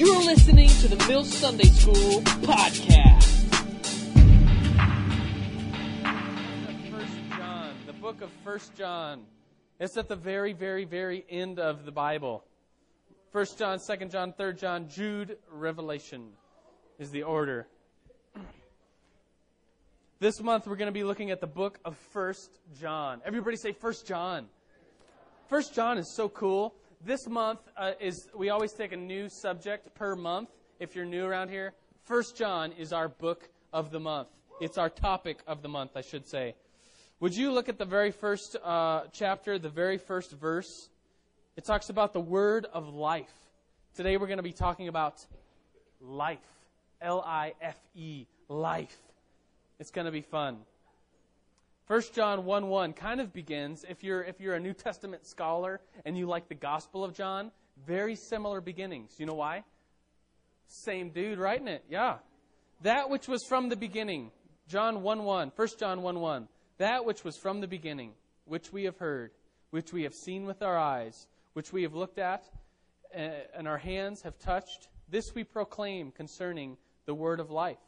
You're listening to the Mill Sunday School podcast. First John, the book of First John. It's at the very, very, very end of the Bible. First John, Second John, Third John, Jude, Revelation is the order. This month we're going to be looking at the book of First John. Everybody say First John. First John is so cool. This month uh, is we always take a new subject per month. If you're new around here, First John is our book of the month. It's our topic of the month, I should say. Would you look at the very first uh, chapter, the very first verse? It talks about the word of life. Today we're going to be talking about life. L I F E, life. It's going to be fun. 1 John 1 1 kind of begins, if you're, if you're a New Testament scholar and you like the Gospel of John, very similar beginnings. You know why? Same dude writing it, yeah. That which was from the beginning, John 1 1, 1 John 1 1. That which was from the beginning, which we have heard, which we have seen with our eyes, which we have looked at, uh, and our hands have touched, this we proclaim concerning the word of life.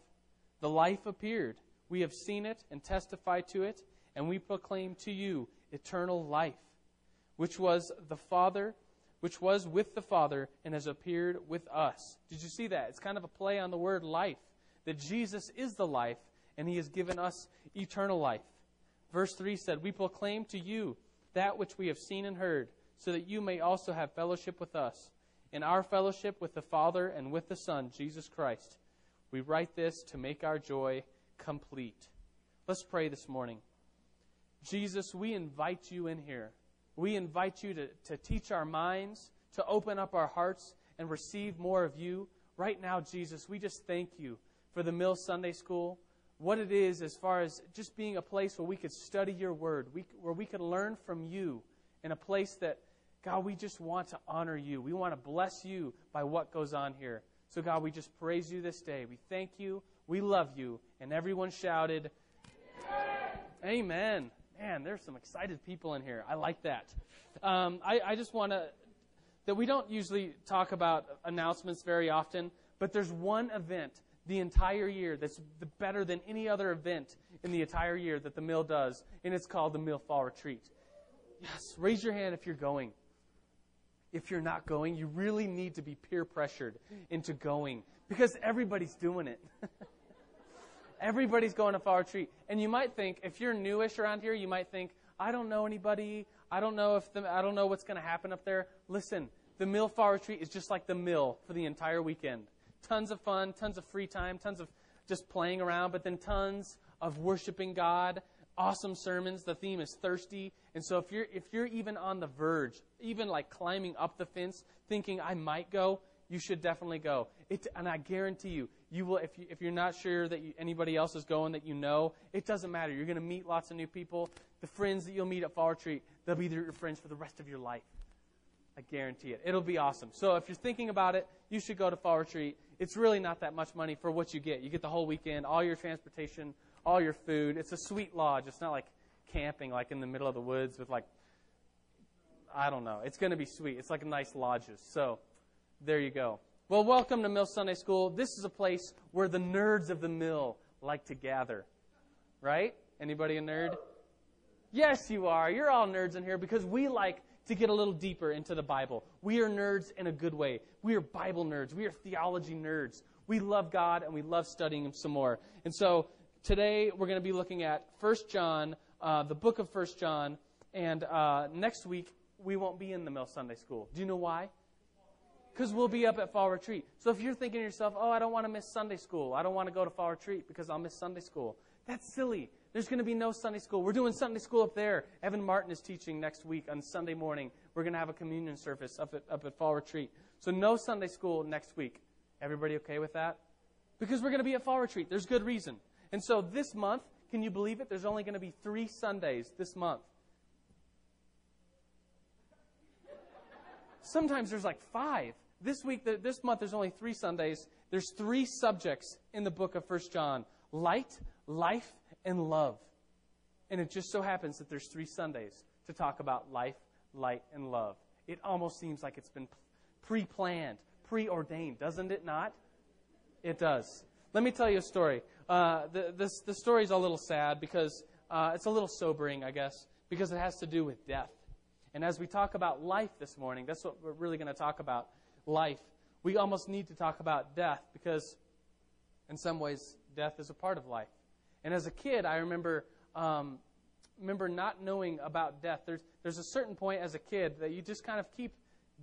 The life appeared. We have seen it and testified to it, and we proclaim to you eternal life, which was the Father, which was with the Father and has appeared with us. Did you see that? It's kind of a play on the word life, that Jesus is the life, and he has given us eternal life. Verse 3 said, We proclaim to you that which we have seen and heard, so that you may also have fellowship with us. In our fellowship with the Father and with the Son, Jesus Christ, we write this to make our joy complete. Let's pray this morning. Jesus, we invite you in here. We invite you to, to teach our minds, to open up our hearts, and receive more of you. Right now, Jesus, we just thank you for the Mill Sunday School, what it is as far as just being a place where we could study your word, we, where we could learn from you in a place that, God, we just want to honor you. We want to bless you by what goes on here. So, God, we just praise you this day. We thank you. We love you. And everyone shouted, Amen. Amen man, there's some excited people in here. I like that. Um, I, I just want to, that we don't usually talk about announcements very often, but there's one event the entire year that's better than any other event in the entire year that the mill does, and it's called the Mill Fall Retreat. Yes, raise your hand if you're going. If you're not going, you really need to be peer pressured into going because everybody's doing it. Everybody's going to Fall Retreat. And you might think, if you're newish around here, you might think, I don't know anybody. I don't know if the, I don't know what's going to happen up there. Listen, the Mill Fall Retreat is just like the mill for the entire weekend. Tons of fun, tons of free time, tons of just playing around, but then tons of worshiping God. Awesome sermons. The theme is thirsty. And so if you're if you're even on the verge, even like climbing up the fence, thinking I might go, you should definitely go. It, and I guarantee you, you will, if, you, if you're not sure that you, anybody else is going that you know, it doesn't matter. You're going to meet lots of new people. The friends that you'll meet at Fall Retreat, they'll be your friends for the rest of your life. I guarantee it. It'll be awesome. So if you're thinking about it, you should go to Fall Retreat. It's really not that much money for what you get. You get the whole weekend, all your transportation, all your food. It's a sweet lodge. It's not like camping, like in the middle of the woods with like, I don't know. It's going to be sweet. It's like a nice lodges. So there you go. Well, welcome to Mill Sunday School. This is a place where the nerds of the mill like to gather. Right? Anybody a nerd? Yes, you are. You're all nerds in here because we like to get a little deeper into the Bible. We are nerds in a good way. We are Bible nerds. We are theology nerds. We love God and we love studying Him some more. And so today we're going to be looking at 1 John, uh, the book of 1 John, and uh, next week we won't be in the Mill Sunday School. Do you know why? Because we'll be up at fall retreat. So if you're thinking to yourself, oh, I don't want to miss Sunday school. I don't want to go to fall retreat because I'll miss Sunday school. That's silly. There's going to be no Sunday school. We're doing Sunday school up there. Evan Martin is teaching next week on Sunday morning. We're going to have a communion service up at, up at fall retreat. So no Sunday school next week. Everybody okay with that? Because we're going to be at fall retreat. There's good reason. And so this month, can you believe it? There's only going to be three Sundays this month. Sometimes there's like five. This week, this month, there's only three Sundays. There's three subjects in the book of First John light, life, and love. And it just so happens that there's three Sundays to talk about life, light, and love. It almost seems like it's been pre planned, preordained, doesn't it not? It does. Let me tell you a story. Uh, the, this, the story is a little sad because uh, it's a little sobering, I guess, because it has to do with death. And as we talk about life this morning, that's what we're really going to talk about life. We almost need to talk about death because, in some ways, death is a part of life. And as a kid, I remember um, remember not knowing about death. There's there's a certain point as a kid that you just kind of keep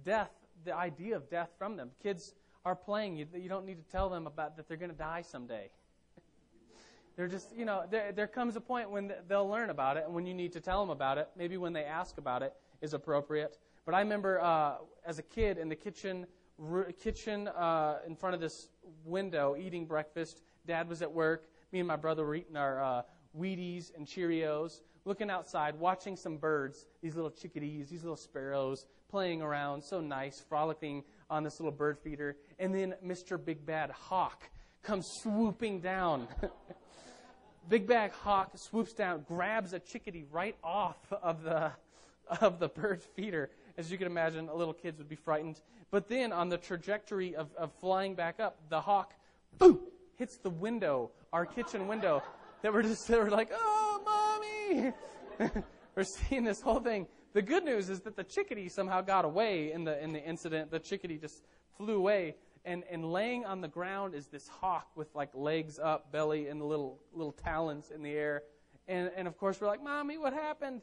death, the idea of death, from them. Kids are playing. You, you don't need to tell them about that they're going to die someday. They're just, you know, there, there comes a point when they'll learn about it, and when you need to tell them about it, maybe when they ask about it is appropriate. But I remember uh, as a kid in the kitchen, r- kitchen uh, in front of this window eating breakfast. Dad was at work. Me and my brother were eating our uh, Wheaties and Cheerios, looking outside, watching some birds, these little chickadees, these little sparrows, playing around, so nice, frolicking on this little bird feeder. And then Mr. Big Bad Hawk comes swooping down. Big Bad Hawk swoops down, grabs a chickadee right off of the, of the bird feeder. As you can imagine, little kids would be frightened. But then, on the trajectory of, of flying back up, the hawk, boom, hits the window, our kitchen window, that we're just we're like, oh, mommy. we're seeing this whole thing. The good news is that the chickadee somehow got away in the in the incident. The chickadee just flew away, and and laying on the ground is this hawk with like legs up, belly, and little little talons in the air. And and of course we're like, mommy, what happened?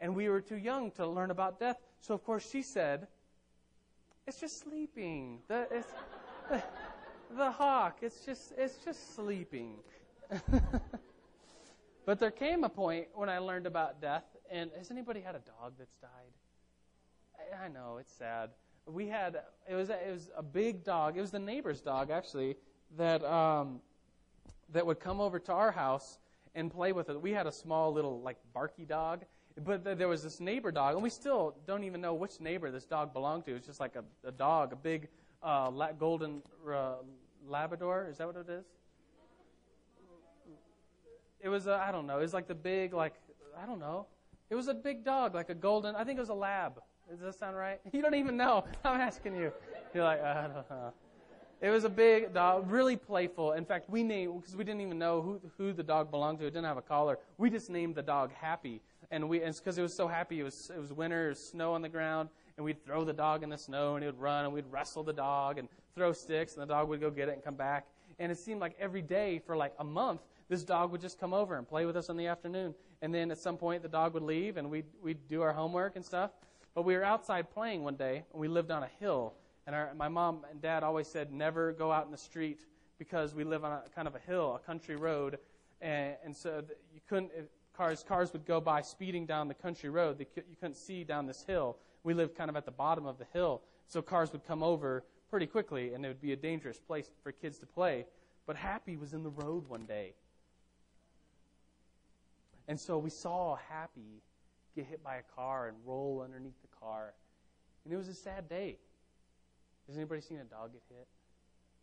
And we were too young to learn about death, so of course she said, it's just sleeping. The, it's, the, the hawk, it's just it's just sleeping. But there came a point when I learned about death, and has anybody had a dog that's died? I, I know it's sad. We had it was a, it was a big dog. It was the neighbor's dog actually that um, that would come over to our house and play with it. We had a small little like barky dog, but th- there was this neighbor dog, and we still don't even know which neighbor this dog belonged to. It's just like a, a dog, a big uh, la- golden uh, Labrador. Is that what it is? It was I don't know. It was like the big like I don't know. It was a big dog, like a golden. I think it was a lab. Does that sound right? You don't even know. I'm asking you. You're like I don't know. It was a big dog, really playful. In fact, we named because we didn't even know who who the dog belonged to. It didn't have a collar. We just named the dog Happy, and we because it was so happy. It was it was winter, it was snow on the ground, and we'd throw the dog in the snow, and he would run, and we'd wrestle the dog and throw sticks, and the dog would go get it and come back. And it seemed like every day for like a month, this dog would just come over and play with us in the afternoon. And then at some point, the dog would leave and we'd, we'd do our homework and stuff. But we were outside playing one day, and we lived on a hill. And our, my mom and dad always said, never go out in the street because we live on a kind of a hill, a country road. And, and so you couldn't, cars, cars would go by speeding down the country road. They, you couldn't see down this hill. We lived kind of at the bottom of the hill. So cars would come over pretty quickly, and it would be a dangerous place for kids to play. But Happy was in the road one day and so we saw Happy get hit by a car and roll underneath the car. And it was a sad day. Has anybody seen a dog get hit?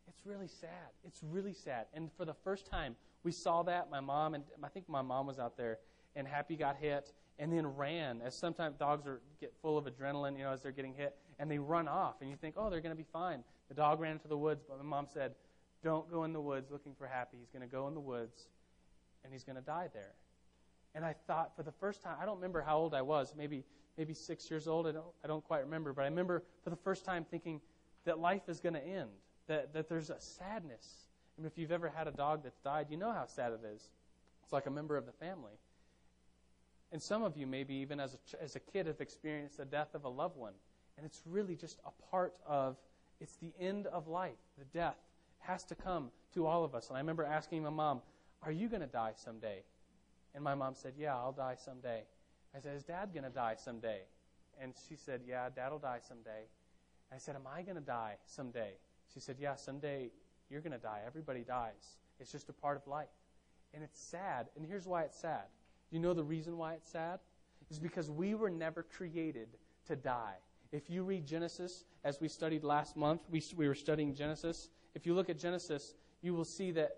It's really sad. It's really sad. And for the first time, we saw that. My mom and I think my mom was out there, and Happy got hit and then ran. As sometimes dogs are get full of adrenaline, you know, as they're getting hit, and they run off, and you think, oh, they're going to be fine. The dog ran into the woods, but my mom said, don't go in the woods looking for Happy. He's going to go in the woods, and he's going to die there. And I thought for the first time, I don't remember how old I was, maybe maybe six years old. I don't I don't quite remember, but I remember for the first time thinking that life is going to end, that that there's a sadness. I mean, if you've ever had a dog that's died, you know how sad it is. It's like a member of the family. And some of you, maybe even as a, as a kid, have experienced the death of a loved one. And it's really just a part of, it's the end of life. The death has to come to all of us. And I remember asking my mom, Are you going to die someday? And my mom said, Yeah, I'll die someday. I said, Is dad going to die someday? And she said, Yeah, dad will die someday. I said, Am I going to die someday? She said, Yeah, someday you're going to die. Everybody dies. It's just a part of life. And it's sad. And here's why it's sad. You know the reason why it's sad? It's because we were never created to die. If you read Genesis, as we studied last month, we, we were studying Genesis. If you look at Genesis, you will see that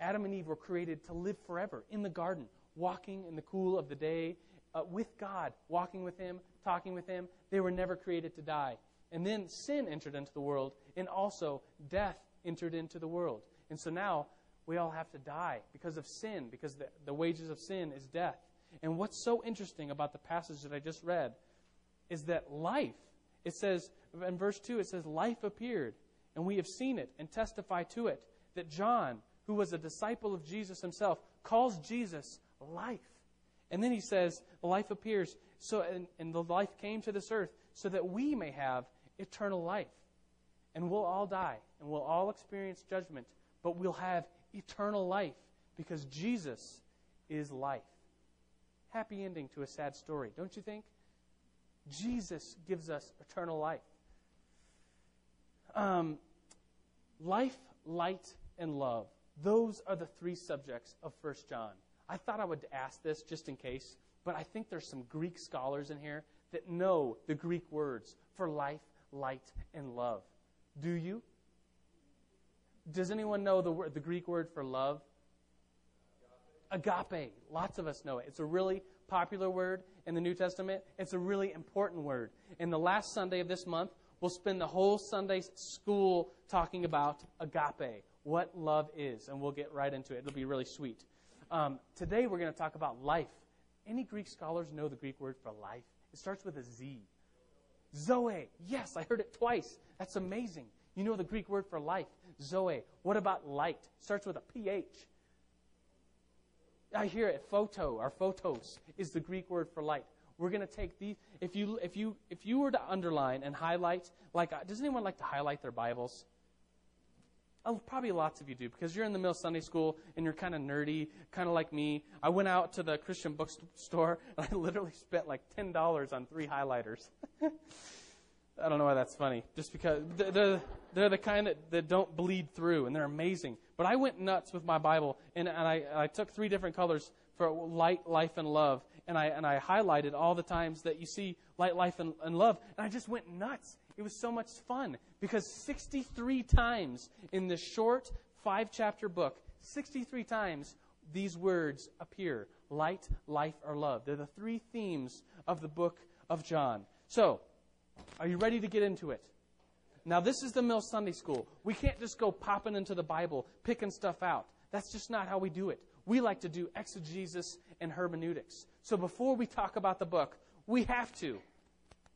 Adam and Eve were created to live forever in the garden, walking in the cool of the day uh, with God, walking with Him, talking with Him. They were never created to die. And then sin entered into the world, and also death entered into the world. And so now we all have to die because of sin, because the, the wages of sin is death. And what's so interesting about the passage that I just read is that life, it says, in verse 2, it says, life appeared, and we have seen it and testify to it. That John, who was a disciple of Jesus himself, calls Jesus life. And then he says, life appears, so and, and the life came to this earth so that we may have eternal life. And we'll all die, and we'll all experience judgment, but we'll have eternal life because Jesus is life. Happy ending to a sad story, don't you think? Jesus gives us eternal life. Um, life, light, and love. Those are the three subjects of 1 John. I thought I would ask this just in case, but I think there's some Greek scholars in here that know the Greek words for life, light, and love. Do you? Does anyone know the, word, the Greek word for love? Agape. Lots of us know it. It's a really popular word in the New Testament. It's a really important word. In the last Sunday of this month, we'll spend the whole Sunday school talking about agape, what love is, and we'll get right into it. It'll be really sweet. Um, today, we're going to talk about life. Any Greek scholars know the Greek word for life? It starts with a Z. Zoe. Yes, I heard it twice. That's amazing. You know the Greek word for life, Zoe. What about light? Starts with a PH. I hear it. Photo, or photos, is the Greek word for light. We're going to take these. If you if you if you were to underline and highlight, like, uh, does anyone like to highlight their Bibles? Oh, probably lots of you do because you're in the Mill Sunday school and you're kind of nerdy, kind of like me. I went out to the Christian bookstore and I literally spent like ten dollars on three highlighters. I don't know why that's funny. Just because they're, they're the kind that, that don't bleed through and they're amazing. But I went nuts with my Bible and, and I, I took three different colors for light, life, and love. And I, and I highlighted all the times that you see light, life, and, and love. And I just went nuts. It was so much fun because 63 times in this short five chapter book, 63 times these words appear light, life, or love. They're the three themes of the book of John. So, are you ready to get into it? Now, this is the Mill Sunday School. We can't just go popping into the Bible, picking stuff out. That's just not how we do it. We like to do exegesis and hermeneutics. So before we talk about the book, we have to.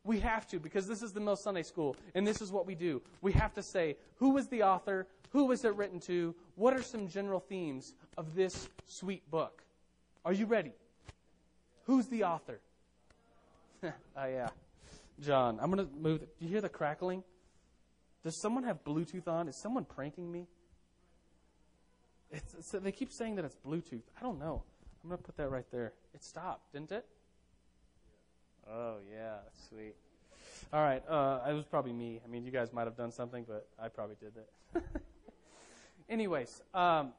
We have to, because this is the Mill Sunday School, and this is what we do. We have to say, who was the author? Who was it written to? What are some general themes of this sweet book? Are you ready? Who's the author? oh, yeah. John. I'm going to move. Do you hear the crackling? Does someone have Bluetooth on? Is someone pranking me? It's, it's, they keep saying that it's Bluetooth. I don't know. I'm going to put that right there. It stopped, didn't it? Oh, yeah. Sweet. All right. Uh, it was probably me. I mean, you guys might have done something, but I probably did that. Anyways, um,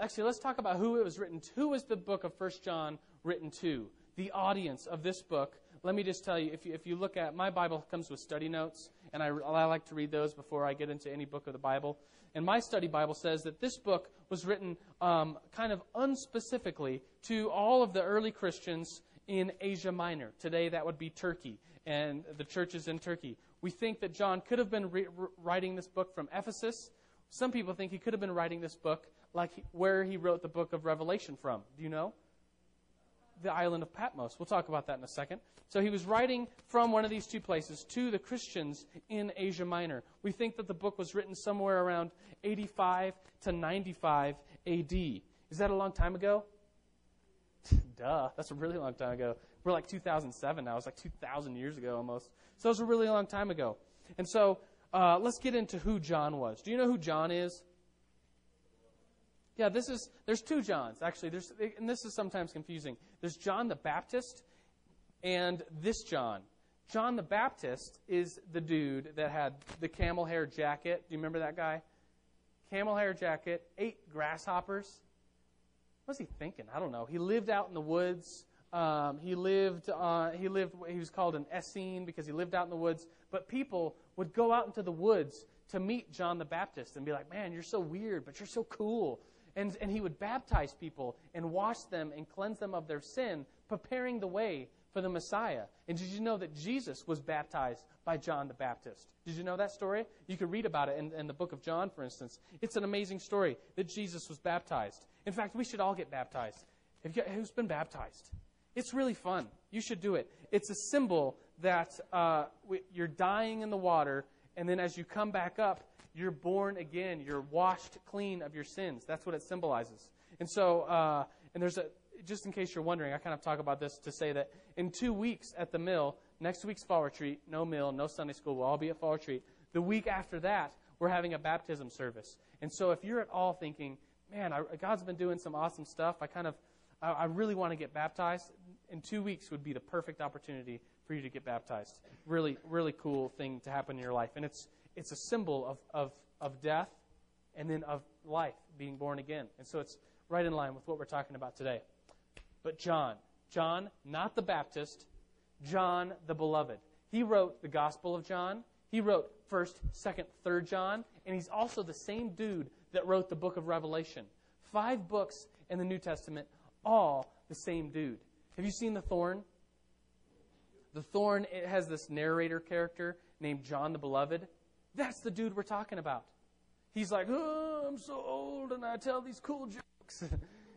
actually, let's talk about who it was written to. Who was the book of First John written to? The audience of this book let me just tell you if, you, if you look at my Bible comes with study notes, and I, I like to read those before I get into any book of the Bible. And my study Bible says that this book was written um, kind of unspecifically to all of the early Christians in Asia Minor. Today, that would be Turkey and the churches in Turkey. We think that John could have been re- writing this book from Ephesus. Some people think he could have been writing this book like he, where he wrote the book of Revelation from. Do you know? The island of Patmos. We'll talk about that in a second. So he was writing from one of these two places to the Christians in Asia Minor. We think that the book was written somewhere around 85 to 95 AD. Is that a long time ago? Duh, that's a really long time ago. We're like 2007 now. It's like 2,000 years ago almost. So it was a really long time ago. And so uh, let's get into who John was. Do you know who John is? Yeah, this is there's two Johns actually. There's and this is sometimes confusing. There's John the Baptist and this John. John the Baptist is the dude that had the camel hair jacket. Do you remember that guy? Camel hair jacket, ate grasshoppers. What was he thinking? I don't know. He lived out in the woods. Um, he lived. Uh, he lived. He was called an Essene because he lived out in the woods. But people would go out into the woods to meet John the Baptist and be like, "Man, you're so weird, but you're so cool." And, and he would baptize people and wash them and cleanse them of their sin, preparing the way for the Messiah. And did you know that Jesus was baptized by John the Baptist? Did you know that story? You can read about it in, in the book of John, for instance. It's an amazing story that Jesus was baptized. In fact, we should all get baptized. You, who's been baptized? It's really fun. You should do it. It's a symbol that uh, you're dying in the water, and then as you come back up, you're born again. You're washed clean of your sins. That's what it symbolizes. And so, uh, and there's a, just in case you're wondering, I kind of talk about this to say that in two weeks at the mill, next week's fall retreat, no mill, no Sunday school, we'll all be at fall retreat. The week after that, we're having a baptism service. And so if you're at all thinking, man, I, God's been doing some awesome stuff, I kind of, I, I really want to get baptized, in two weeks would be the perfect opportunity for you to get baptized. Really, really cool thing to happen in your life. And it's, it's a symbol of, of, of death and then of life, being born again. And so it's right in line with what we're talking about today. But John, John, not the Baptist, John the beloved. He wrote the Gospel of John. He wrote 1st, 2nd, 3rd John, and he's also the same dude that wrote the book of Revelation. Five books in the New Testament, all the same dude. Have you seen The Thorn? The Thorn it has this narrator character named John the Beloved. That's the dude we're talking about. He's like, oh, I'm so old and I tell these cool jokes.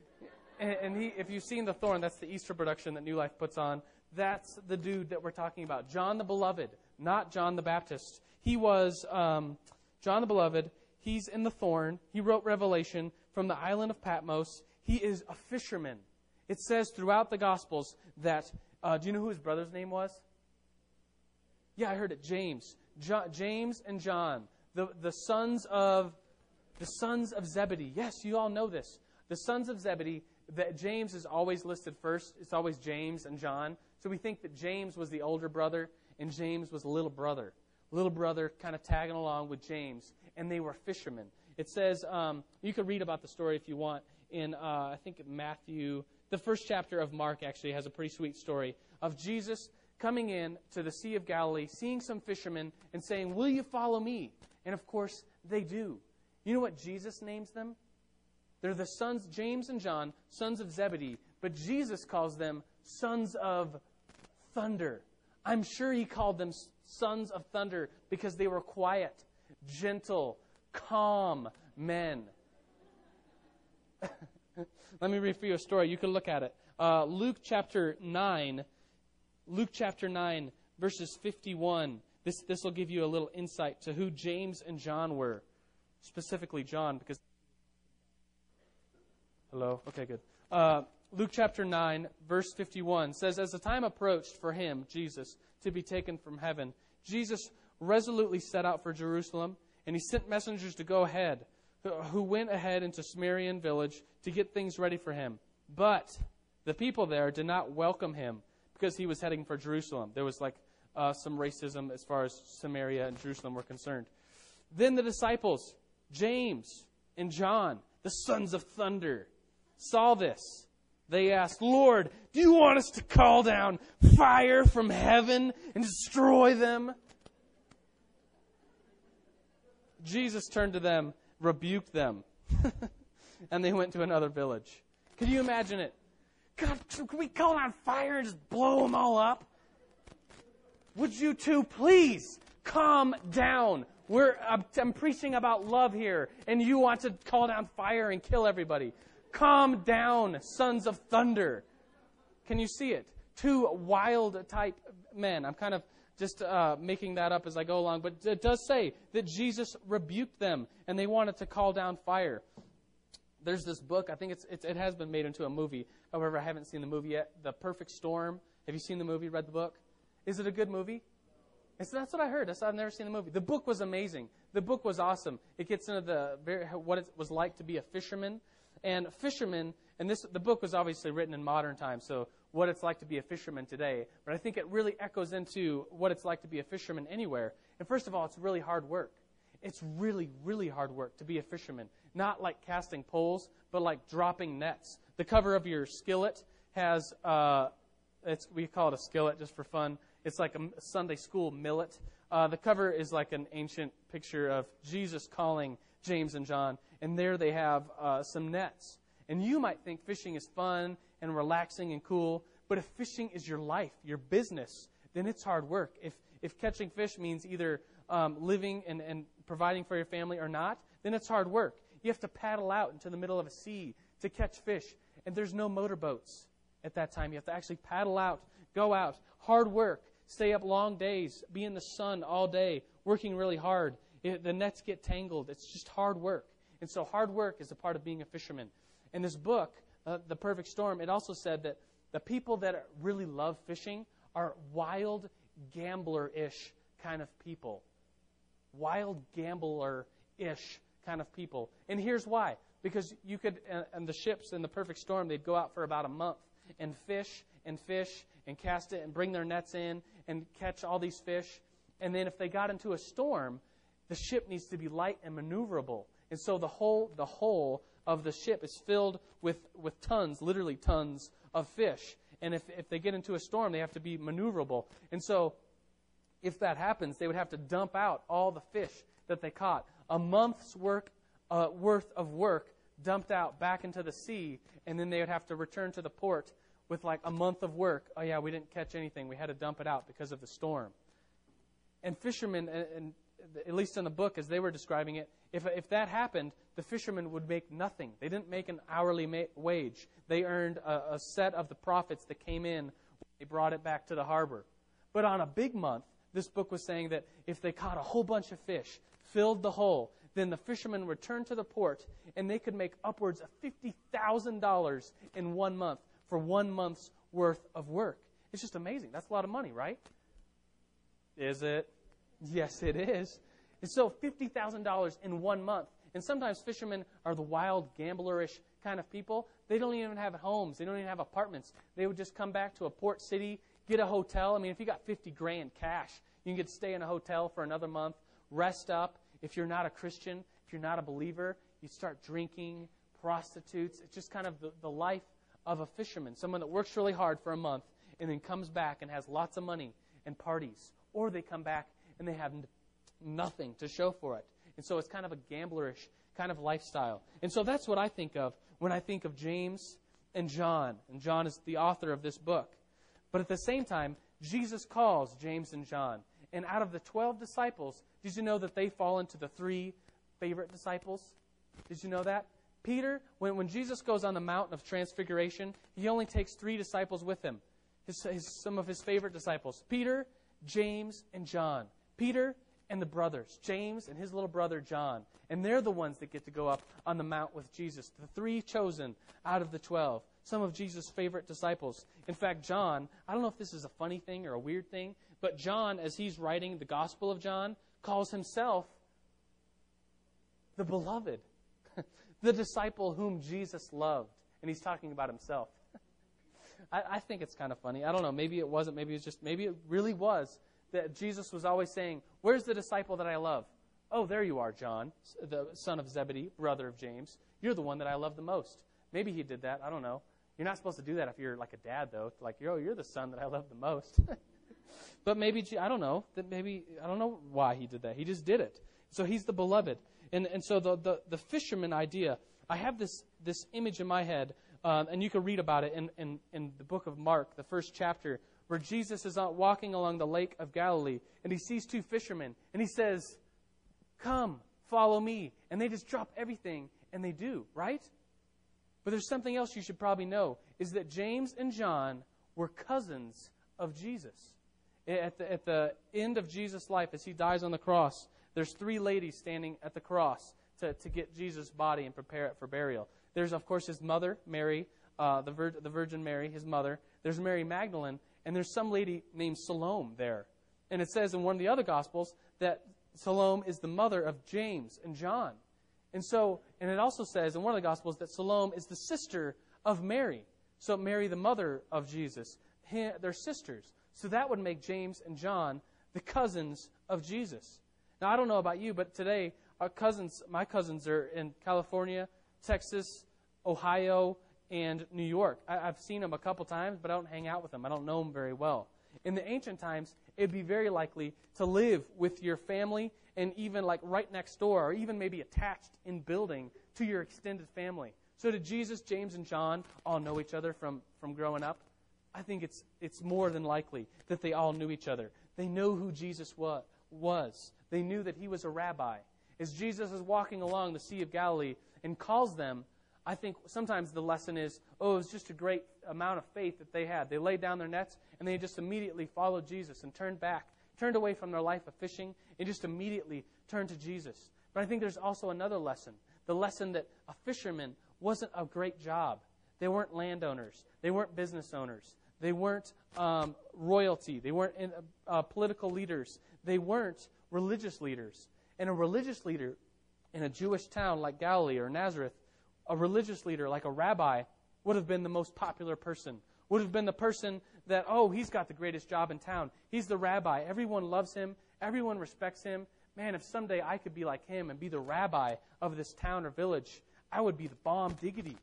and, he, if you've seen The Thorn, that's the Easter production that New Life puts on. That's the dude that we're talking about. John the Beloved, not John the Baptist. He was um, John the Beloved. He's in The Thorn. He wrote Revelation from the island of Patmos. He is a fisherman. It says throughout the Gospels that, uh, do you know who his brother's name was? Yeah, I heard it. James. James and John, the, the sons of the sons of Zebedee. Yes, you all know this. The sons of Zebedee. That James is always listed first. It's always James and John. So we think that James was the older brother and James was little brother. Little brother kind of tagging along with James, and they were fishermen. It says um, you can read about the story if you want in uh, I think Matthew. The first chapter of Mark actually has a pretty sweet story of Jesus coming in to the Sea of Galilee, seeing some fishermen, and saying, Will you follow me? And of course, they do. You know what Jesus names them? They're the sons, James and John, sons of Zebedee, but Jesus calls them sons of thunder. I'm sure he called them sons of thunder because they were quiet, gentle, calm men. Let me read for you a story. You can look at it. Uh, Luke chapter 9 Luke chapter 9, verses 51. This, this will give you a little insight to who James and John were. Specifically, John, because. Hello? Okay, good. Uh, Luke chapter 9, verse 51 says, As the time approached for him, Jesus, to be taken from heaven, Jesus resolutely set out for Jerusalem, and he sent messengers to go ahead, who went ahead into Samaritan village to get things ready for him. But the people there did not welcome him because he was heading for Jerusalem. There was like uh, some racism as far as Samaria and Jerusalem were concerned. Then the disciples, James and John, the sons of thunder, saw this. They asked, Lord, do you want us to call down fire from heaven and destroy them? Jesus turned to them, rebuked them, and they went to another village. Can you imagine it? God, can we call on fire and just blow them all up? Would you two please calm down? We're, I'm, preaching about love here, and you want to call down fire and kill everybody. Calm down, sons of thunder. Can you see it? Two wild type men. I'm kind of just uh, making that up as I go along, but it does say that Jesus rebuked them and they wanted to call down fire. There's this book, I think it's, it's, it has been made into a movie However, I haven't seen the movie yet. The Perfect Storm. Have you seen the movie? Read the book? Is it a good movie? It's, that's what I heard. I've never seen the movie. The book was amazing. The book was awesome. It gets into the very, what it was like to be a fisherman. And fishermen, and this the book was obviously written in modern times, so what it's like to be a fisherman today. But I think it really echoes into what it's like to be a fisherman anywhere. And first of all, it's really hard work. It's really, really hard work to be a fisherman. Not like casting poles, but like dropping nets. The cover of your skillet has, uh, it's, we call it a skillet just for fun. It's like a Sunday school millet. Uh, the cover is like an ancient picture of Jesus calling James and John, and there they have uh, some nets. And you might think fishing is fun and relaxing and cool, But if fishing is your life, your business, then it's hard work. If, if catching fish means either um, living and, and providing for your family or not, then it's hard work. You have to paddle out into the middle of a sea to catch fish, and there's no motorboats at that time. You have to actually paddle out, go out, hard work, stay up long days, be in the sun all day, working really hard. It, the nets get tangled. It's just hard work. And so hard work is a part of being a fisherman. In this book, uh, The Perfect Storm, it also said that the people that really love fishing are wild, gambler ish kind of people. Wild, gambler ish kind of people. And here's why. Because you could, and the ships in the perfect storm, they'd go out for about a month and fish and fish and cast it and bring their nets in and catch all these fish. And then if they got into a storm, the ship needs to be light and maneuverable. And so the whole, the whole of the ship is filled with, with tons, literally tons of fish. And if, if they get into a storm, they have to be maneuverable. And so if that happens, they would have to dump out all the fish that they caught. A month's work, uh, worth of work dumped out back into the sea, and then they would have to return to the port with like a month of work. Oh, yeah, we didn't catch anything. We had to dump it out because of the storm. And fishermen, and, and at least in the book as they were describing it, if, if that happened, the fishermen would make nothing. They didn't make an hourly ma- wage. They earned a, a set of the profits that came in. when They brought it back to the harbor. But on a big month, this book was saying that if they caught a whole bunch of fish, filled the hole, then the fishermen returned to the port and they could make upwards of $50,000 in one month for one month's worth of work. It's just amazing. That's a lot of money, right? Is it? Yes, it is. And so $50,000 in one month. And sometimes fishermen are the wild, gamblerish kind of people. They don't even have homes. They don't even have apartments. They would just come back to a port city, get a hotel. I mean, if you got 50 grand cash, you can get to stay in a hotel for another month, rest up. If you're not a Christian, if you're not a believer, you start drinking, prostitutes. It's just kind of the, the life of a fisherman, someone that works really hard for a month and then comes back and has lots of money and parties. Or they come back and they have nothing to show for it. And so it's kind of a gamblerish kind of lifestyle. And so that's what I think of when I think of James and John. And John is the author of this book. But at the same time, Jesus calls James and John. And out of the 12 disciples, did you know that they fall into the three favorite disciples? Did you know that? Peter, when, when Jesus goes on the mountain of transfiguration, he only takes three disciples with him. His, his, some of his favorite disciples Peter, James, and John. Peter and the brothers, James and his little brother John. And they're the ones that get to go up on the mount with Jesus, the three chosen out of the twelve, some of Jesus' favorite disciples. In fact, John, I don't know if this is a funny thing or a weird thing, but John, as he's writing the Gospel of John, calls himself the beloved, the disciple whom Jesus loved. And he's talking about himself. I, think it's kind of funny. I don't know. Maybe it wasn't. Maybe it was just, maybe it really was that Jesus was always saying, Where's the disciple that I love? Oh, there you are, John, the son of Zebedee, brother of James. You're the one that I love the most. Maybe he did that. I don't know. You're not supposed to do that if you're like a dad, though. Like, oh, you're the son that I love the most. but maybe, I don't know, that maybe, I don't know why he did that. He just did it. So he's the beloved. And, and so the, the, the fisherman idea, I have this, this image in my head, um, and you can read about it in, in, in the book of Mark, the first chapter, where Jesus is out walking along the lake of Galilee and he sees two fishermen and he says, Come, follow me. And they just drop everything and they do, right? But there's something else you should probably know is that James and John were cousins of Jesus. At the, at the end of Jesus' life, as he dies on the cross, there's three ladies standing at the cross to, to get Jesus' body and prepare it for burial. There's, of course, his mother, Mary, uh, the, Vir- the Virgin Mary, his mother. There's Mary Magdalene, and there's some lady named Salome there. And it says in one of the other Gospels that Salome is the mother of James and John. And so, and it also says in one of the Gospels that Salome is the sister of Mary. So, Mary, the mother of Jesus, they're sisters. So, that would make James and John the cousins of Jesus. Now, I don't know about you, but today, our cousins, my cousins are in California, Texas, Ohio, and New York. I, have seen them a couple times, but I don't hang out with them. I don't know them very well. In the ancient times, it'd be very likely to live with your family and even like right next door, or even maybe attached in building to your extended family. So did Jesus, James, and John all know each other from, from growing up? I think it's, it's more than likely that they all knew each other. They know who Jesus wa- was. They knew that he was a rabbi. As Jesus is walking along the Sea of Galilee and calls them, I think sometimes the lesson is, oh, it was just a great amount of faith that they had. They laid down their nets and they just immediately followed Jesus and turned back, turned away from their life of fishing, and just immediately turned to Jesus. But I think there's also another lesson the lesson that a fisherman wasn't a great job. They weren't landowners, they weren't business owners, they weren't um, royalty, they weren't uh, political leaders, they weren't religious leaders. And a religious leader in a Jewish town like Galilee or Nazareth a religious leader like a rabbi would have been the most popular person, would have been the person that, oh, he's got the greatest job in town. He's the rabbi. Everyone loves him, everyone respects him. Man, if someday I could be like him and be the rabbi of this town or village, I would be the bomb diggity.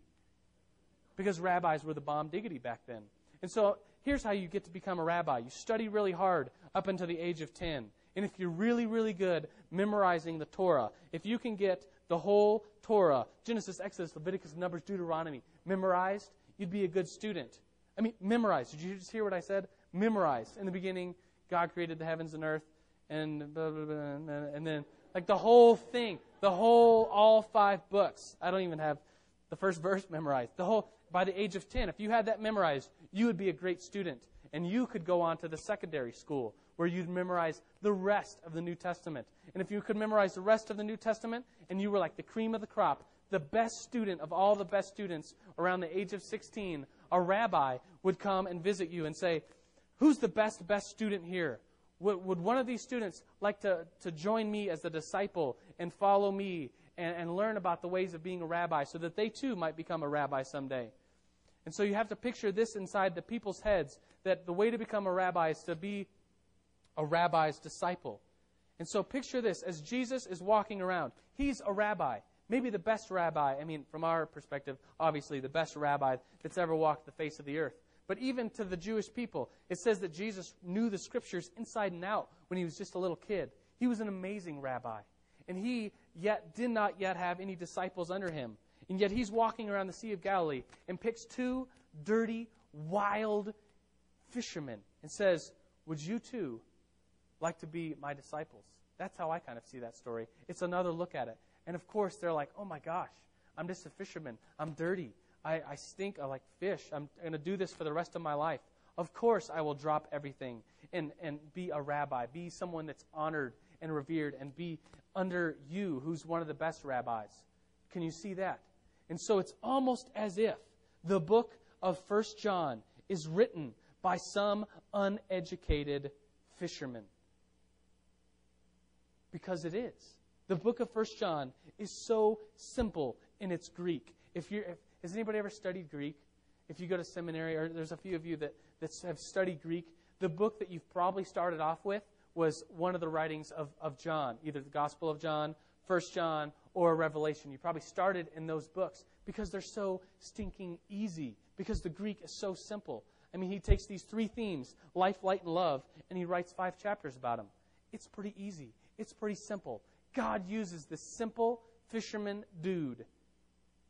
Because rabbis were the bomb diggity back then. And so here's how you get to become a rabbi you study really hard up until the age of 10. And if you're really, really good memorizing the Torah, if you can get the whole Torah, Genesis, Exodus, Leviticus, Numbers, Deuteronomy, memorized, you'd be a good student. I mean, memorize. Did you just hear what I said? Memorize. In the beginning, God created the heavens and earth, and blah, blah, blah, and then like the whole thing, the whole, all five books. I don't even have the first verse memorized. The whole, by the age of 10, if you had that memorized, you would be a great student. And you could go on to the secondary school where you'd memorize the rest of the New Testament. And if you could memorize the rest of the New Testament and you were like the cream of the crop, the best student of all the best students around the age of 16, a rabbi would come and visit you and say, Who's the best, best student here? Would, would one of these students like to, to join me as a disciple and follow me and, and learn about the ways of being a rabbi so that they too might become a rabbi someday? And so you have to picture this inside the people's heads that the way to become a rabbi is to be a rabbi's disciple. And so picture this as Jesus is walking around. He's a rabbi, maybe the best rabbi. I mean, from our perspective, obviously the best rabbi that's ever walked the face of the earth. But even to the Jewish people, it says that Jesus knew the scriptures inside and out when he was just a little kid. He was an amazing rabbi. And he yet did not yet have any disciples under him. And yet he's walking around the Sea of Galilee and picks two dirty, wild fishermen and says, Would you too like to be my disciples. That's how I kind of see that story. It's another look at it. And of course, they're like, oh my gosh, I'm just a fisherman. I'm dirty. I, I stink. I like fish. I'm going to do this for the rest of my life. Of course, I will drop everything and, and be a rabbi, be someone that's honored and revered, and be under you, who's one of the best rabbis. Can you see that? And so it's almost as if the book of First John is written by some uneducated fisherman because it is. The book of First John is so simple in its Greek. If you're, if, has anybody ever studied Greek? If you go to seminary, or there's a few of you that, that have studied Greek, the book that you've probably started off with was one of the writings of, of John, either the Gospel of John, First John, or Revelation. You probably started in those books because they're so stinking easy, because the Greek is so simple. I mean, he takes these three themes life, light, and love and he writes five chapters about them. It's pretty easy. It's pretty simple. God uses this simple fisherman dude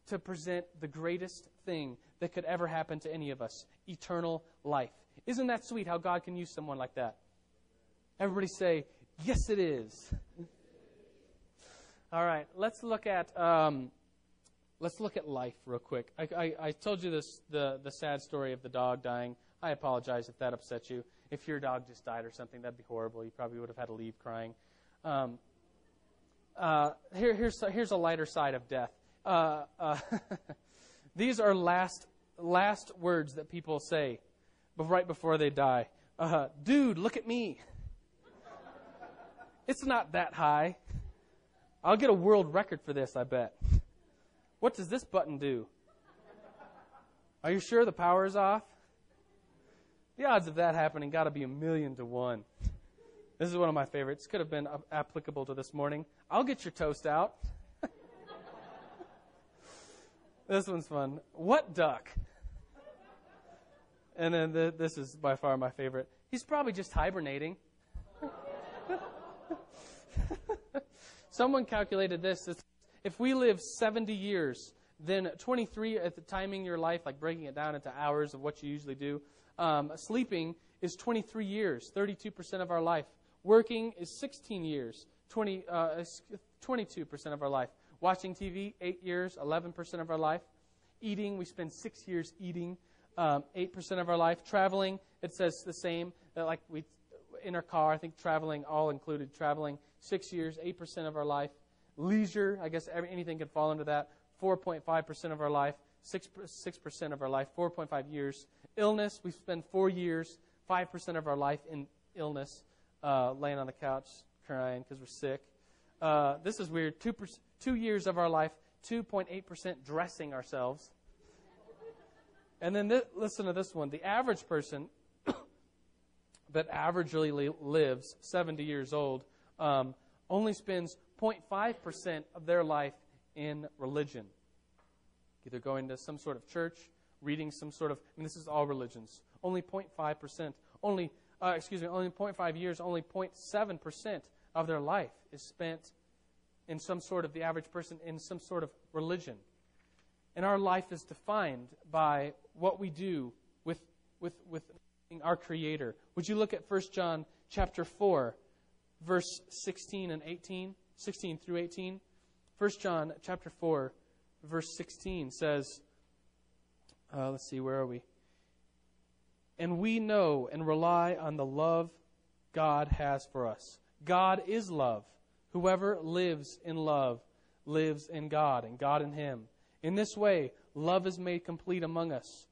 to present the greatest thing that could ever happen to any of us eternal life. Isn't that sweet how God can use someone like that? Everybody say, Yes, it is. All right, let's look at. Um, let's look at life real quick. I, I, I, told you this the, the sad story of the dog dying. I apologize if that upset you. If your dog just died or something, that'd be horrible. You probably would have had to leave crying. Um, uh, here, here's, here's a lighter side of death. Uh, uh, these are last, last words that people say right before they die. Uh, dude, look at me. It's not that high. I'll get a world record for this, I bet. What does this button do? Are you sure the power is off? The odds of that happening got to be a million to one. This is one of my favorites. Could have been applicable to this morning. I'll get your toast out. this one's fun. What duck? And then the, this is by far my favorite. He's probably just hibernating. Someone calculated this. If we live 70 years, then 23 at the timing your life, like breaking it down into hours of what you usually do, Um, sleeping is 23 years, 32% of our life. Working is 16 years, 20, uh, 22% of our life. Watching TV, 8 years, 11% of our life. Eating, we spend 6 years eating, um, 8% of our life. Traveling, it says the same. Like we, in our car, I think traveling, all included, traveling, 6 years, 8% of our life. Leisure, I guess anything could fall under that, 4.5% of our life. 6, 6% of our life, 4.5 years. Illness, we spend 4 years, 5% of our life in illness, uh, laying on the couch crying because we're sick. Uh, this is weird. Two, two years of our life, 2.8% dressing ourselves. And then th- listen to this one. The average person that averagely lives 70 years old um, only spends 0.5% of their life in religion. Either going to some sort of church, reading some sort of, I mean, this is all religions. Only 0.5%. Only, uh, excuse me, only 0.5 years, only 0.7% of their life is spent in some sort of, the average person, in some sort of religion. And our life is defined by what we do with, with, with our Creator. Would you look at 1 John chapter 4, verse 16 and 18? 16 through 18. 1 John chapter 4, verse 16 says, uh, let's see, where are we? And we know and rely on the love God has for us. God is love. Whoever lives in love lives in God, and God in him. In this way, love is made complete among us,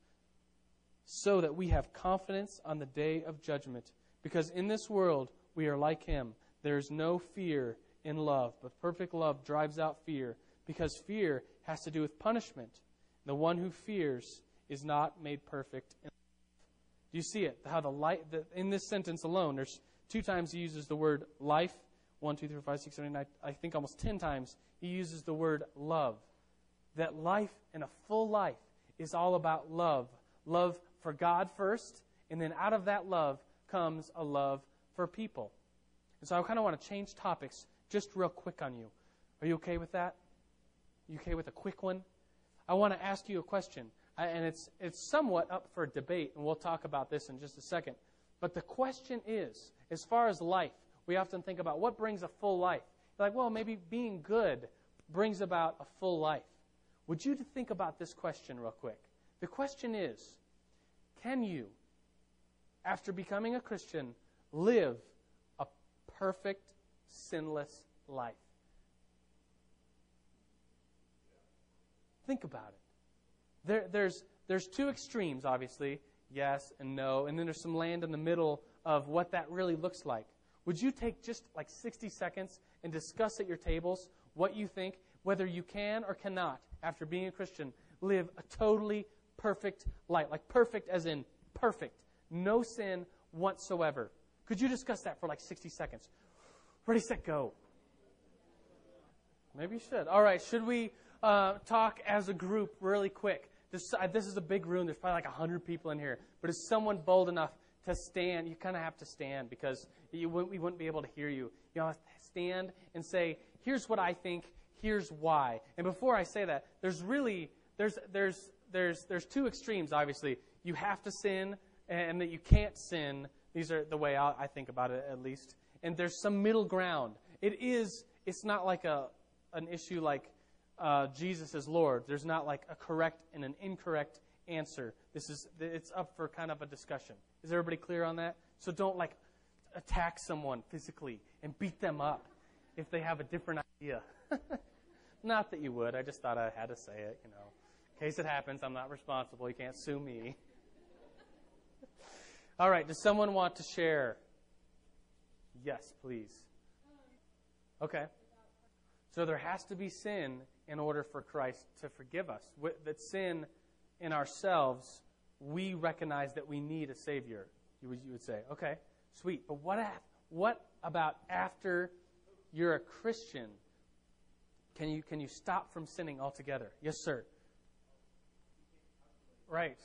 so that we have confidence on the day of judgment. Because in this world, we are like him. There is no fear in love, but perfect love drives out fear, because fear has to do with punishment. The one who fears is not made perfect in love. Do you see it? How the light, the, in this sentence alone, there's two times he uses the word life. One, two, three, five, six, seven, eight, nine. I think almost ten times he uses the word love. That life and a full life is all about love. Love for God first, and then out of that love comes a love for people. And so I kind of want to change topics just real quick on you. Are you okay with that? You okay with a quick one? I want to ask you a question, and it's, it's somewhat up for debate, and we'll talk about this in just a second. But the question is, as far as life, we often think about what brings a full life. Like, well, maybe being good brings about a full life. Would you think about this question real quick? The question is, can you, after becoming a Christian, live a perfect, sinless life? Think about it. There, there's, there's two extremes, obviously yes and no, and then there's some land in the middle of what that really looks like. Would you take just like 60 seconds and discuss at your tables what you think, whether you can or cannot, after being a Christian, live a totally perfect life? Like perfect as in perfect, no sin whatsoever. Could you discuss that for like 60 seconds? Ready, set, go. Maybe you should. All right, should we uh, talk as a group really quick. This, uh, this is a big room. There's probably like 100 people in here. But is someone bold enough to stand? You kind of have to stand because you wouldn't, we wouldn't be able to hear you. You know, stand and say, here's what I think, here's why. And before I say that, there's really, there's, there's, there's, there's two extremes, obviously. You have to sin and that you can't sin. These are the way I think about it, at least. And there's some middle ground. It is, it's not like a, an issue like uh, Jesus is Lord. There's not like a correct and an incorrect answer. This is it's up for kind of a discussion. Is everybody clear on that? So don't like attack someone physically and beat them up if they have a different idea. not that you would. I just thought I had to say it. You know, in case it happens, I'm not responsible. You can't sue me. All right. Does someone want to share? Yes, please. Okay. So there has to be sin in order for Christ to forgive us. That sin in ourselves, we recognize that we need a Savior. You would, you would say, okay, sweet. But what, what about after you're a Christian? Can you, can you stop from sinning altogether? Yes, sir. Right.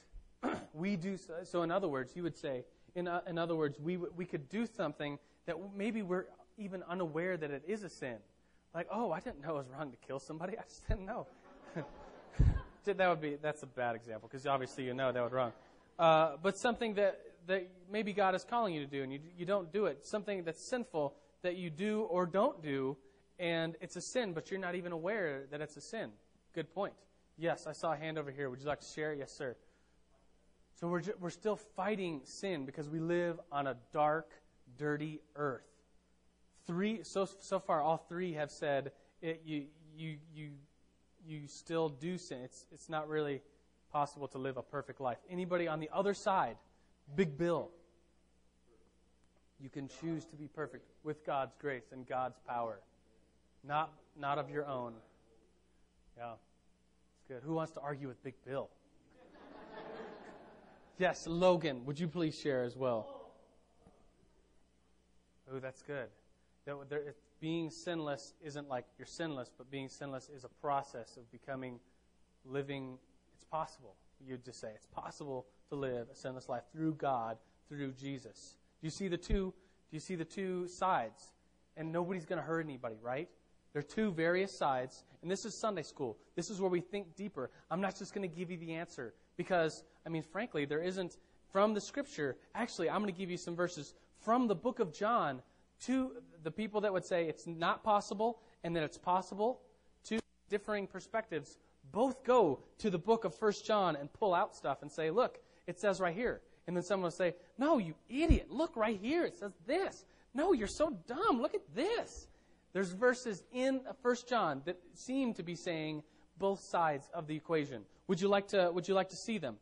we do so, so. In other words, you would say, in, uh, in other words, we, we could do something that maybe we're even unaware that it is a sin. Like, oh, I didn't know it was wrong to kill somebody. I just didn't know. That would be that's a bad example because obviously you know that would wrong. uh, but something that, that maybe God is calling you to do and you, you don't do it. Something that's sinful that you do or don't do, and it's a sin, but you're not even aware that it's a sin. Good point. Yes, I saw a hand over here. Would you like to share? Yes, sir. So we're, ju- we're still fighting sin because we live on a dark, dirty earth. Three so so far, all three have said it, you you you you still do sin. It's it's not really possible to live a perfect life. Anybody on the other side, Big Bill. You can choose to be perfect with God's grace and God's power, not not of your own. Yeah, it's good. Who wants to argue with Big Bill? yes, Logan. Would you please share as well? Oh, that's good. Being sinless isn't like you're sinless, but being sinless is a process of becoming living. It's possible. You'd just say it's possible to live a sinless life through God, through Jesus. Do you see the two? Do you see the two sides? And nobody's going to hurt anybody, right? There are two various sides, and this is Sunday school. This is where we think deeper. I'm not just going to give you the answer because, I mean, frankly, there isn't from the Scripture. Actually, I'm going to give you some verses from the book of John to the people that would say it's not possible and that it's possible. Two differing perspectives both go to the book of First John and pull out stuff and say, look, it says right here. And then someone will say, no, you idiot, look right here. It says this. No, you're so dumb. Look at this. There's verses in First John that seem to be saying both sides of the equation. Would you like to, would you like to see them?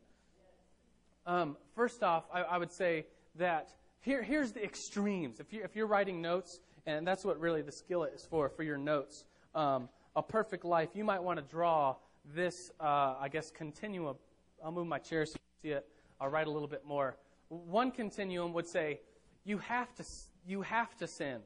Um, first off, I, I, would say that here, here's the extremes. If, you're, if you're writing notes, and that's what really the skillet is for, for your notes, um, a perfect life, you might want to draw this, uh, I guess, continuum. I'll move my chair so you can see it. I'll write a little bit more. One continuum would say, you have to, you have to sin.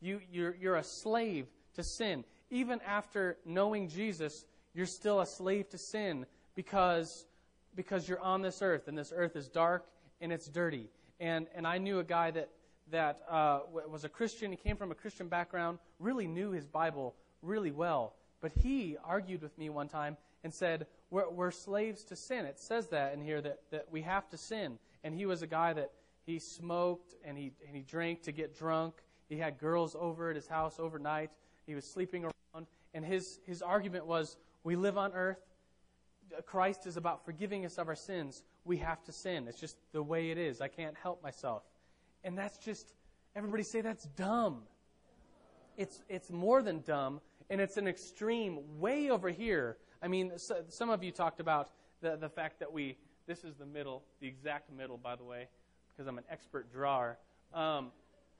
You, you're, you're a slave to sin. Even after knowing Jesus, you're still a slave to sin because, because you're on this earth, and this earth is dark and it's dirty. And, and I knew a guy that, that uh, was a Christian. He came from a Christian background, really knew his Bible really well. But he argued with me one time and said, we're, we're slaves to sin. It says that in here that, that we have to sin. And he was a guy that he smoked and he, and he drank to get drunk. He had girls over at his house overnight. He was sleeping around. And his, his argument was we live on earth. Christ is about forgiving us of our sins. We have to sin. It's just the way it is. I can't help myself. And that's just, everybody say that's dumb. It's, it's more than dumb and it's an extreme way over here. I mean, so, some of you talked about the, the fact that we, this is the middle, the exact middle, by the way, because I'm an expert drawer. Um,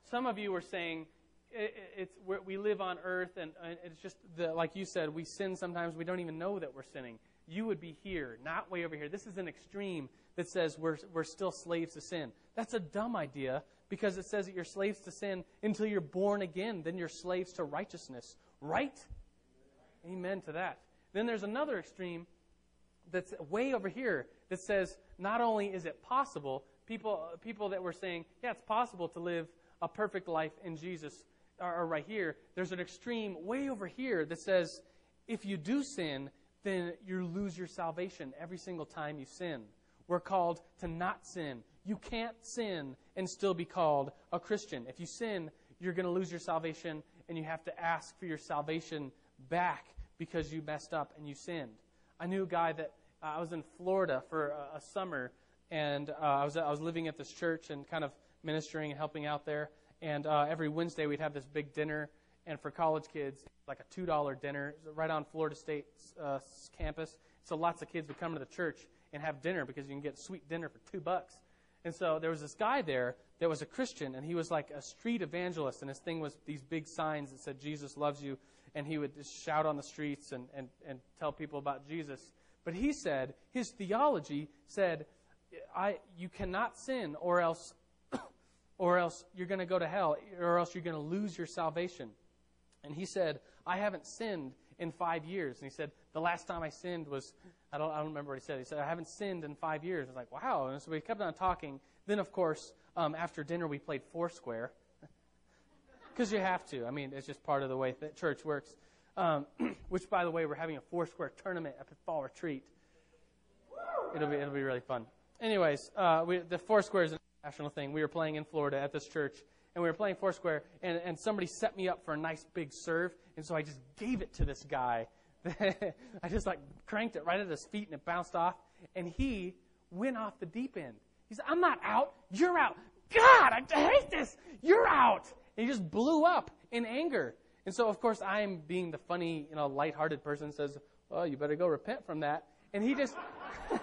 some of you were saying it, it's we live on earth, and, and it's just the, like you said, we sin sometimes. We don't even know that we're sinning. You would be here, not way over here. This is an extreme that says we're we're still slaves to sin. That's a dumb idea because it says that you're slaves to sin until you're born again. Then you're slaves to righteousness Right? Amen to that. Then there's another extreme that's way over here that says not only is it possible, people, people that were saying, yeah, it's possible to live a perfect life in Jesus are, are right here. There's an extreme way over here that says if you do sin, then you lose your salvation every single time you sin. We're called to not sin. You can't sin and still be called a Christian. If you sin, you're going to lose your salvation and you have to ask for your salvation back because you messed up and you sinned. I knew a guy that uh, I was in Florida for a, a summer, and uh, I was I was living at this church and kind of ministering and helping out there. And uh, every Wednesday we'd have this big dinner, and for college kids, like a two dollar dinner, right on Florida State's uh, campus. So lots of kids would come to the church and have dinner because you can get sweet dinner for two bucks. And so there was this guy there that was a Christian, and he was like a street evangelist, and his thing was these big signs that said, Jesus loves you, and he would just shout on the streets and, and, and tell people about Jesus. But he said, his theology said, I, you cannot sin, or else, or else you're going to go to hell, or else you're going to lose your salvation. And he said, I haven't sinned in five years. And he said, the last time I sinned was, I don't, I don't remember what he said. He said, I haven't sinned in five years. I was like, wow. And so we kept on talking. Then, of course, um, after dinner, we played Foursquare. Because you have to. I mean, it's just part of the way that church works. Um, which, by the way, we're having a Foursquare tournament at the fall retreat. It'll be, it'll be really fun. anyways, uh, we, the Foursquare is an international thing. We were playing in Florida at this church, and we were playing Foursquare, and, and somebody set me up for a nice big serve, and so I just gave it to this guy. I just like cranked it right at his feet, and it bounced off, and he went off the deep end. He said, I'm not out. You're out. God, I hate this. You're out. And he just blew up in anger. And so, of course, I'm being the funny, you know, lighthearted person says, well, you better go repent from that. And he just,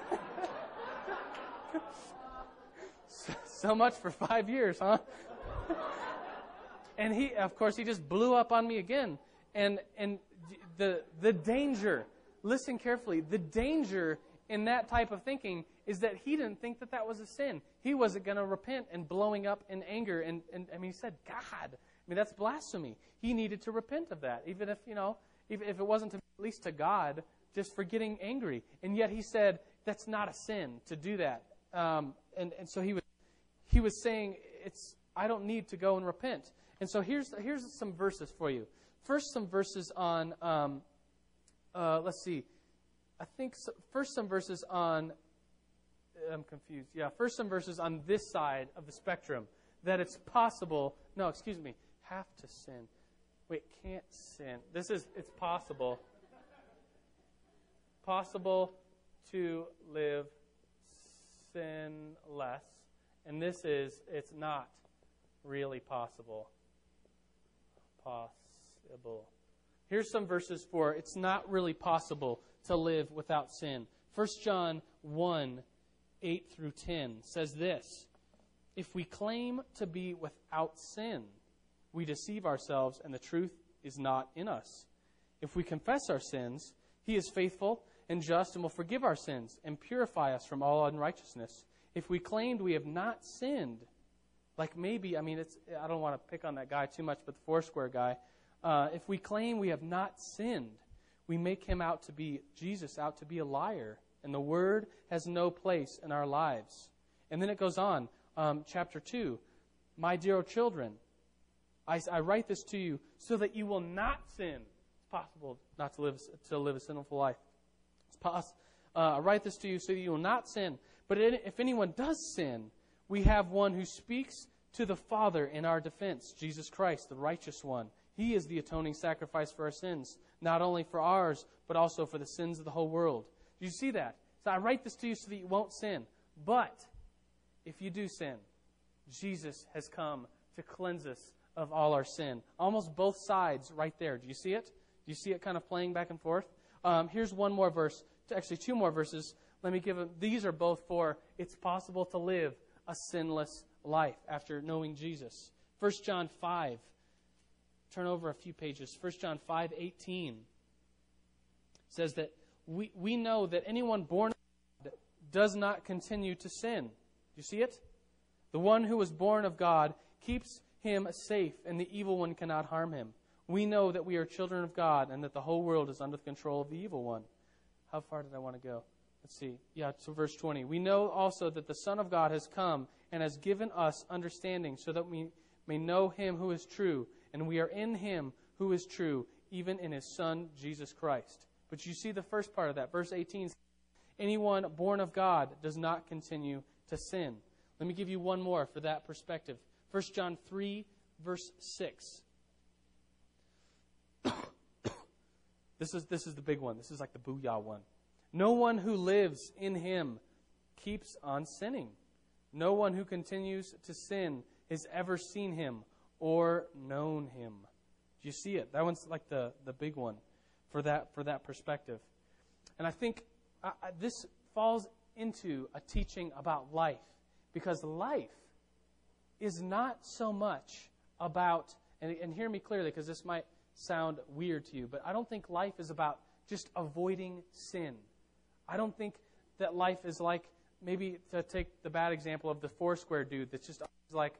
so much for five years, huh? and he, of course, he just blew up on me again. And, and the, the danger, listen carefully, the danger in that type of thinking is that he didn't think that that was a sin. He wasn't going to repent and blowing up in anger. And, and I mean, he said, God. I mean, that's blasphemy. He needed to repent of that, even if, you know, if, if it wasn't to, at least to God, just for getting angry. And yet he said, that's not a sin to do that. Um, and, and so he was, he was saying, it's, I don't need to go and repent. And so here's, here's some verses for you. First, some verses on, um, uh, let's see, I think so, first some verses on, I'm confused. Yeah, first some verses on this side of the spectrum that it's possible, no, excuse me, have to sin. Wait, can't sin. This is, it's possible. Possible to live sinless. And this is, it's not really possible. Possible. Here's some verses for it's not really possible to live without sin. 1 John 1 8 through 10 says this If we claim to be without sin, we deceive ourselves and the truth is not in us. If we confess our sins, he is faithful and just and will forgive our sins and purify us from all unrighteousness. If we claimed we have not sinned, like maybe, I mean, it's, I don't want to pick on that guy too much, but the Foursquare guy, uh, if we claim we have not sinned, we make him out to be, Jesus out to be a liar, and the word has no place in our lives. And then it goes on, um, chapter 2. My dear children, I, I, write this to you so that you will not sin. It's possible not to live, to live a sinful life. It's possible. Uh, I write this to you so that you will not sin. But if anyone does sin, we have one who speaks to the Father in our defense, Jesus Christ, the righteous one. He is the atoning sacrifice for our sins, not only for ours, but also for the sins of the whole world. Do you see that? So I write this to you so that you won't sin. But if you do sin, Jesus has come to cleanse us of all our sin. Almost both sides right there. Do you see it? Do you see it kind of playing back and forth? Um, here's one more verse, actually, two more verses. Let me give them. These are both for it's possible to live a sinless life after knowing Jesus. 1 John 5. Turn over a few pages. 1 John 5 18 says that we, we know that anyone born of God does not continue to sin. Do you see it? The one who was born of God keeps him safe, and the evil one cannot harm him. We know that we are children of God and that the whole world is under the control of the evil one. How far did I want to go? Let's see. Yeah, to verse 20. We know also that the Son of God has come and has given us understanding so that we may know him who is true, and we are in him who is true, even in his Son, Jesus Christ. But you see the first part of that. Verse 18 Anyone born of God does not continue to sin. Let me give you one more for that perspective. 1 John 3, verse 6. this, is, this is the big one. This is like the booyah one. No one who lives in him keeps on sinning. No one who continues to sin has ever seen him or known him. Do you see it? That one's like the, the big one for that, for that perspective. And I think this falls into a teaching about life because life is not so much about, and, and hear me clearly because this might sound weird to you, but I don't think life is about just avoiding sin. I don't think that life is like, maybe to take the bad example of the Foursquare dude that's just like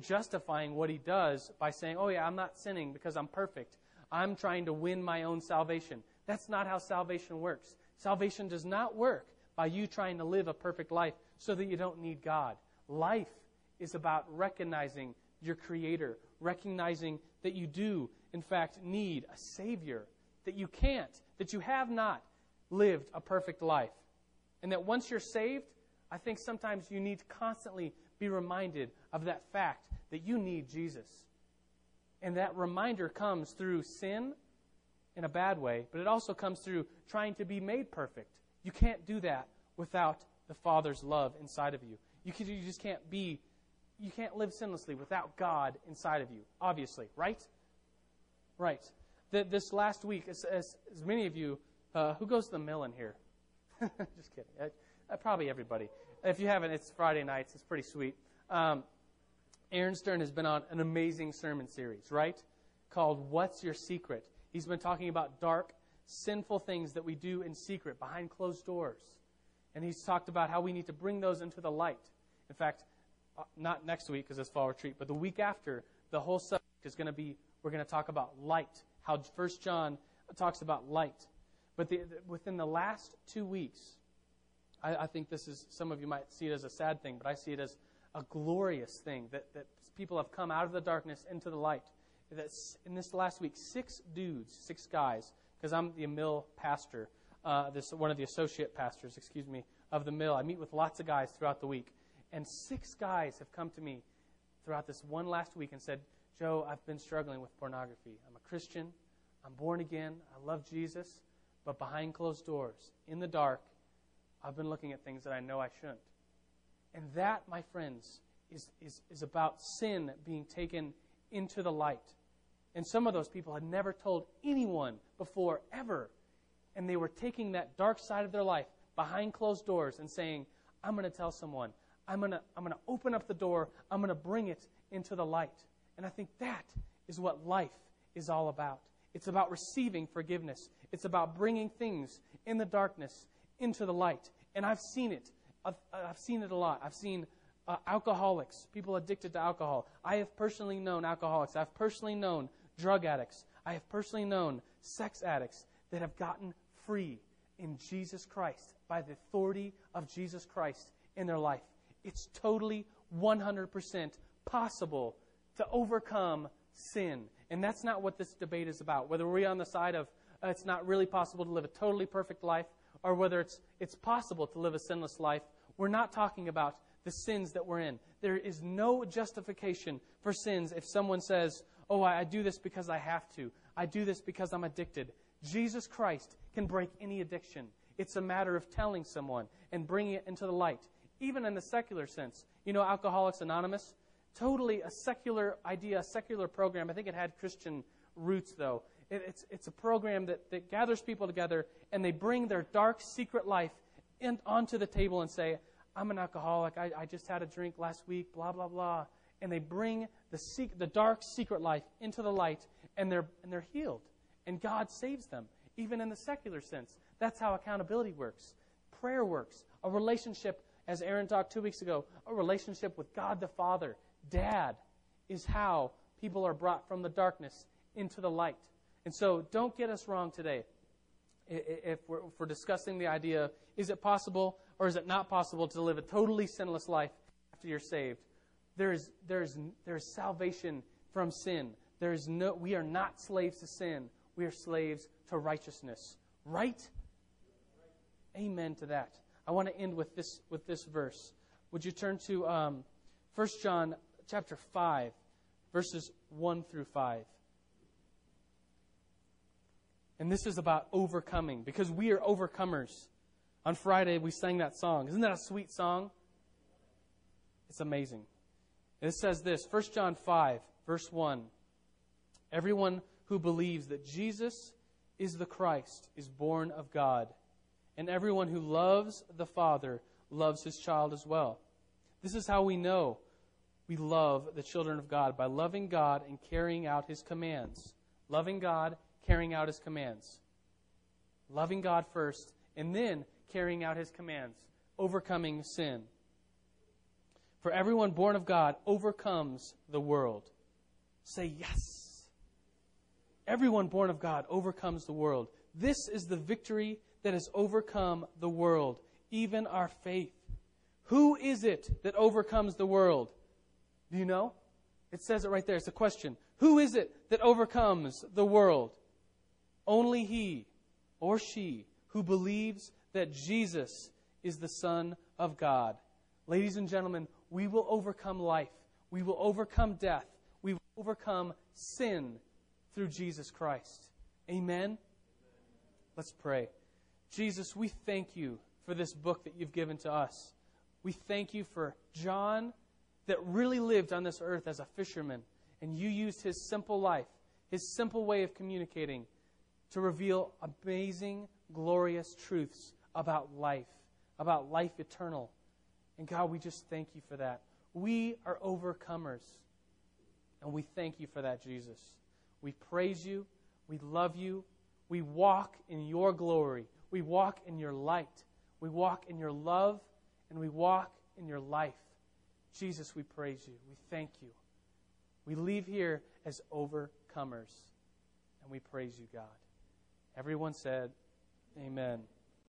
justifying what he does by saying, oh, yeah, I'm not sinning because I'm perfect. I'm trying to win my own salvation. That's not how salvation works. Salvation does not work by you trying to live a perfect life so that you don't need God. Life is about recognizing your Creator, recognizing that you do, in fact, need a Savior, that you can't, that you have not lived a perfect life. And that once you're saved, I think sometimes you need to constantly be reminded of that fact that you need Jesus. And that reminder comes through sin in a bad way, but it also comes through trying to be made perfect. You can't do that without the Father's love inside of you. You, can, you just can't be, you can't live sinlessly without God inside of you, obviously, right? Right. The, this last week, as, as, as many of you, uh, who goes to the mill in here? just kidding. Uh, uh, probably everybody. If you haven't, it's Friday nights. It's pretty sweet. Um, Aaron Stern has been on an amazing sermon series, right? Called What's Your Secret? He's been talking about dark, sinful things that we do in secret, behind closed doors. And he's talked about how we need to bring those into the light. In fact, uh, not next week because it's fall retreat, but the week after, the whole subject is going to be we're going to talk about light, how First John talks about light. But the, within the last two weeks, I, I, think this is, some of you might see it as a sad thing, but I see it as a glorious thing that, that people have come out of the darkness into the light. That's, in this last week, six dudes, six guys, because I'm the mill pastor, uh, this one of the associate pastors, excuse me, of the mill. I meet with lots of guys throughout the week, and six guys have come to me throughout this one last week and said, Joe, I've been struggling with pornography. I'm a Christian. I'm born again. I love Jesus. But behind closed doors, in the dark, I've been looking at things that I know I shouldn't. And that, my friends, is, is, is about sin being taken into the light. And some of those people had never told anyone before, ever. And they were taking that dark side of their life behind closed doors and saying, I'm going to tell someone. I'm going to I'm going to open up the door. I'm going to bring it into the light. And I think that is what life is all about. It's about receiving forgiveness. It's about bringing things in the darkness into the light. And I've seen it. I've, I've seen it a lot. I've seen uh, alcoholics, people addicted to alcohol. I have personally known alcoholics. I've personally known drug addicts. I have personally known sex addicts that have gotten free in Jesus Christ by the authority of Jesus Christ in their life. It's totally 100% possible to overcome sin. And that's not what this debate is about. Whether we're on the side of Uh, it's not really possible to live a totally perfect life, or whether it's, it's possible to live a sinless life, we're not talking about the sins that we're in. There is no justification for sins if someone says, Oh, I, I do this because I have to. I do this because I'm addicted. Jesus Christ can break any addiction. It's a matter of telling someone and bringing it into the light, even in the secular sense. You know, Alcoholics Anonymous, totally a secular idea, a secular program. I think it had Christian roots, though. It, it's, it's a program that, that gathers people together and they bring their dark, secret life in, onto the table and say, I'm an alcoholic. I, I just had a drink last week, blah, blah, blah. And they bring the, sec- the dark, secret life into the light and they're, and they're healed. And God saves them, even in the secular sense. That's how accountability works. Prayer works. A relationship, as Aaron talked two weeks ago, a relationship with God the Father dad is how people are brought from the darkness into the light. And so don't get us wrong today. If we're, if we're, discussing the idea, is it possible or is it not possible to live a totally sinless life after you're saved? There is, there is, there is salvation from sin. There is no, we are not slaves to sin. We are slaves to righteousness. Right? Amen to that. I want to end with this, with this verse. Would you turn to um, 1 John chapter 5, verses 1 through 5. And this is about overcoming, because we are overcomers. On Friday, we sang that song. Isn't that a sweet song? It's amazing. And it says this 1 John 5, verse 1. Everyone who believes that Jesus is the Christ is born of God, and everyone who loves the Father loves his child as well. This is how we know we love the children of God by loving God and carrying out His commands. Loving God, carrying out His commands. Loving God first, and then carrying out His commands, overcoming sin. For everyone born of God overcomes the world. Say yes. Everyone born of God overcomes the world. This is the victory that has overcome the world, even our faith. Who is it that overcomes the world? Do you know? It says it right there. It's a question. Who is it that overcomes the world? Only he or she who believes that Jesus is the Son of God. Ladies and gentlemen, we will overcome life. We will overcome death. We will overcome sin through Jesus Christ. Amen? Let's pray. Jesus, we thank you for this book that you've given to us. We thank you for John that really lived on this earth as a fisherman, and you used his simple life, his simple way of communicating, to reveal amazing, glorious truths about life, about life eternal. And God, we just thank you for that. We are overcomers. And we thank you for that, Jesus. We praise you. We love you. We walk in your glory. We walk in your light. We walk in your love. And we walk in your life. Jesus, we praise you. We thank you. We leave here as overcomers. And we praise you, God. Everyone said, Amen.